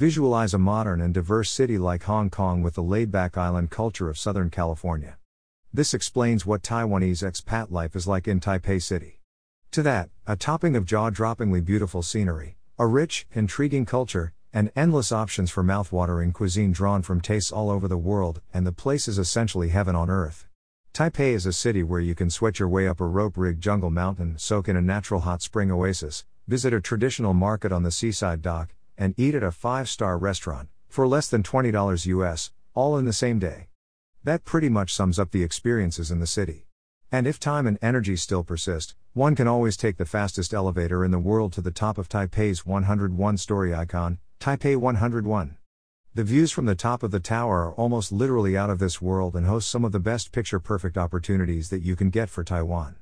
Visualize a modern and diverse city like Hong Kong with the laid back island culture of Southern California. This explains what Taiwanese expat life is like in Taipei City. To that, a topping of jaw droppingly beautiful scenery, a rich, intriguing culture, and endless options for mouth-watering cuisine drawn from tastes all over the world, and the place is essentially heaven on earth. Taipei is a city where you can sweat your way up a rope rigged jungle mountain, soak in a natural hot spring oasis, visit a traditional market on the seaside dock, and eat at a five star restaurant, for less than $20 US, all in the same day. That pretty much sums up the experiences in the city. And if time and energy still persist, one can always take the fastest elevator in the world to the top of Taipei's 101 story icon, Taipei 101. The views from the top of the tower are almost literally out of this world and host some of the best picture perfect opportunities that you can get for Taiwan.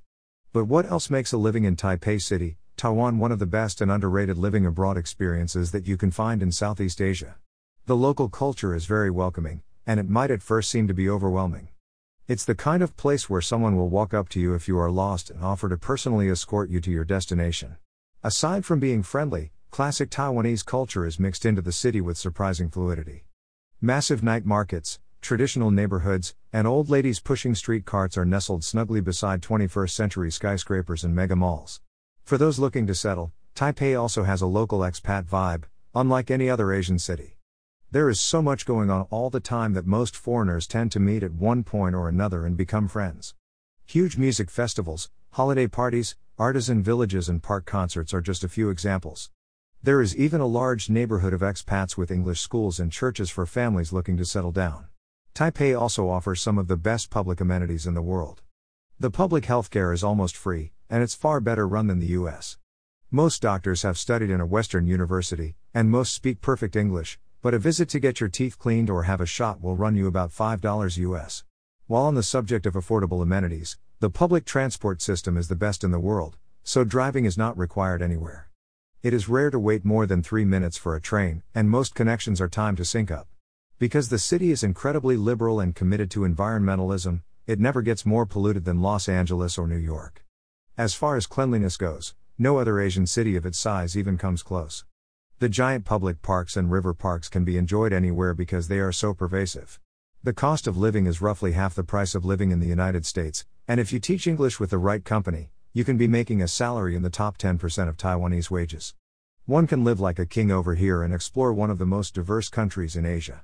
But what else makes a living in Taipei City, Taiwan one of the best and underrated living abroad experiences that you can find in Southeast Asia? The local culture is very welcoming, and it might at first seem to be overwhelming. It's the kind of place where someone will walk up to you if you are lost and offer to personally escort you to your destination. Aside from being friendly, classic Taiwanese culture is mixed into the city with surprising fluidity. Massive night markets, traditional neighborhoods, and old ladies pushing street carts are nestled snugly beside 21st century skyscrapers and mega malls. For those looking to settle, Taipei also has a local expat vibe, unlike any other Asian city. There is so much going on all the time that most foreigners tend to meet at one point or another and become friends. Huge music festivals, holiday parties, artisan villages, and park concerts are just a few examples. There is even a large neighborhood of expats with English schools and churches for families looking to settle down. Taipei also offers some of the best public amenities in the world. The public healthcare is almost free, and it's far better run than the US. Most doctors have studied in a Western university, and most speak perfect English, but a visit to get your teeth cleaned or have a shot will run you about $5 US. While on the subject of affordable amenities, the public transport system is the best in the world, so driving is not required anywhere. It is rare to wait more than three minutes for a train, and most connections are timed to sync up. Because the city is incredibly liberal and committed to environmentalism, it never gets more polluted than Los Angeles or New York. As far as cleanliness goes, no other Asian city of its size even comes close. The giant public parks and river parks can be enjoyed anywhere because they are so pervasive. The cost of living is roughly half the price of living in the United States, and if you teach English with the right company, you can be making a salary in the top 10% of Taiwanese wages. One can live like a king over here and explore one of the most diverse countries in Asia.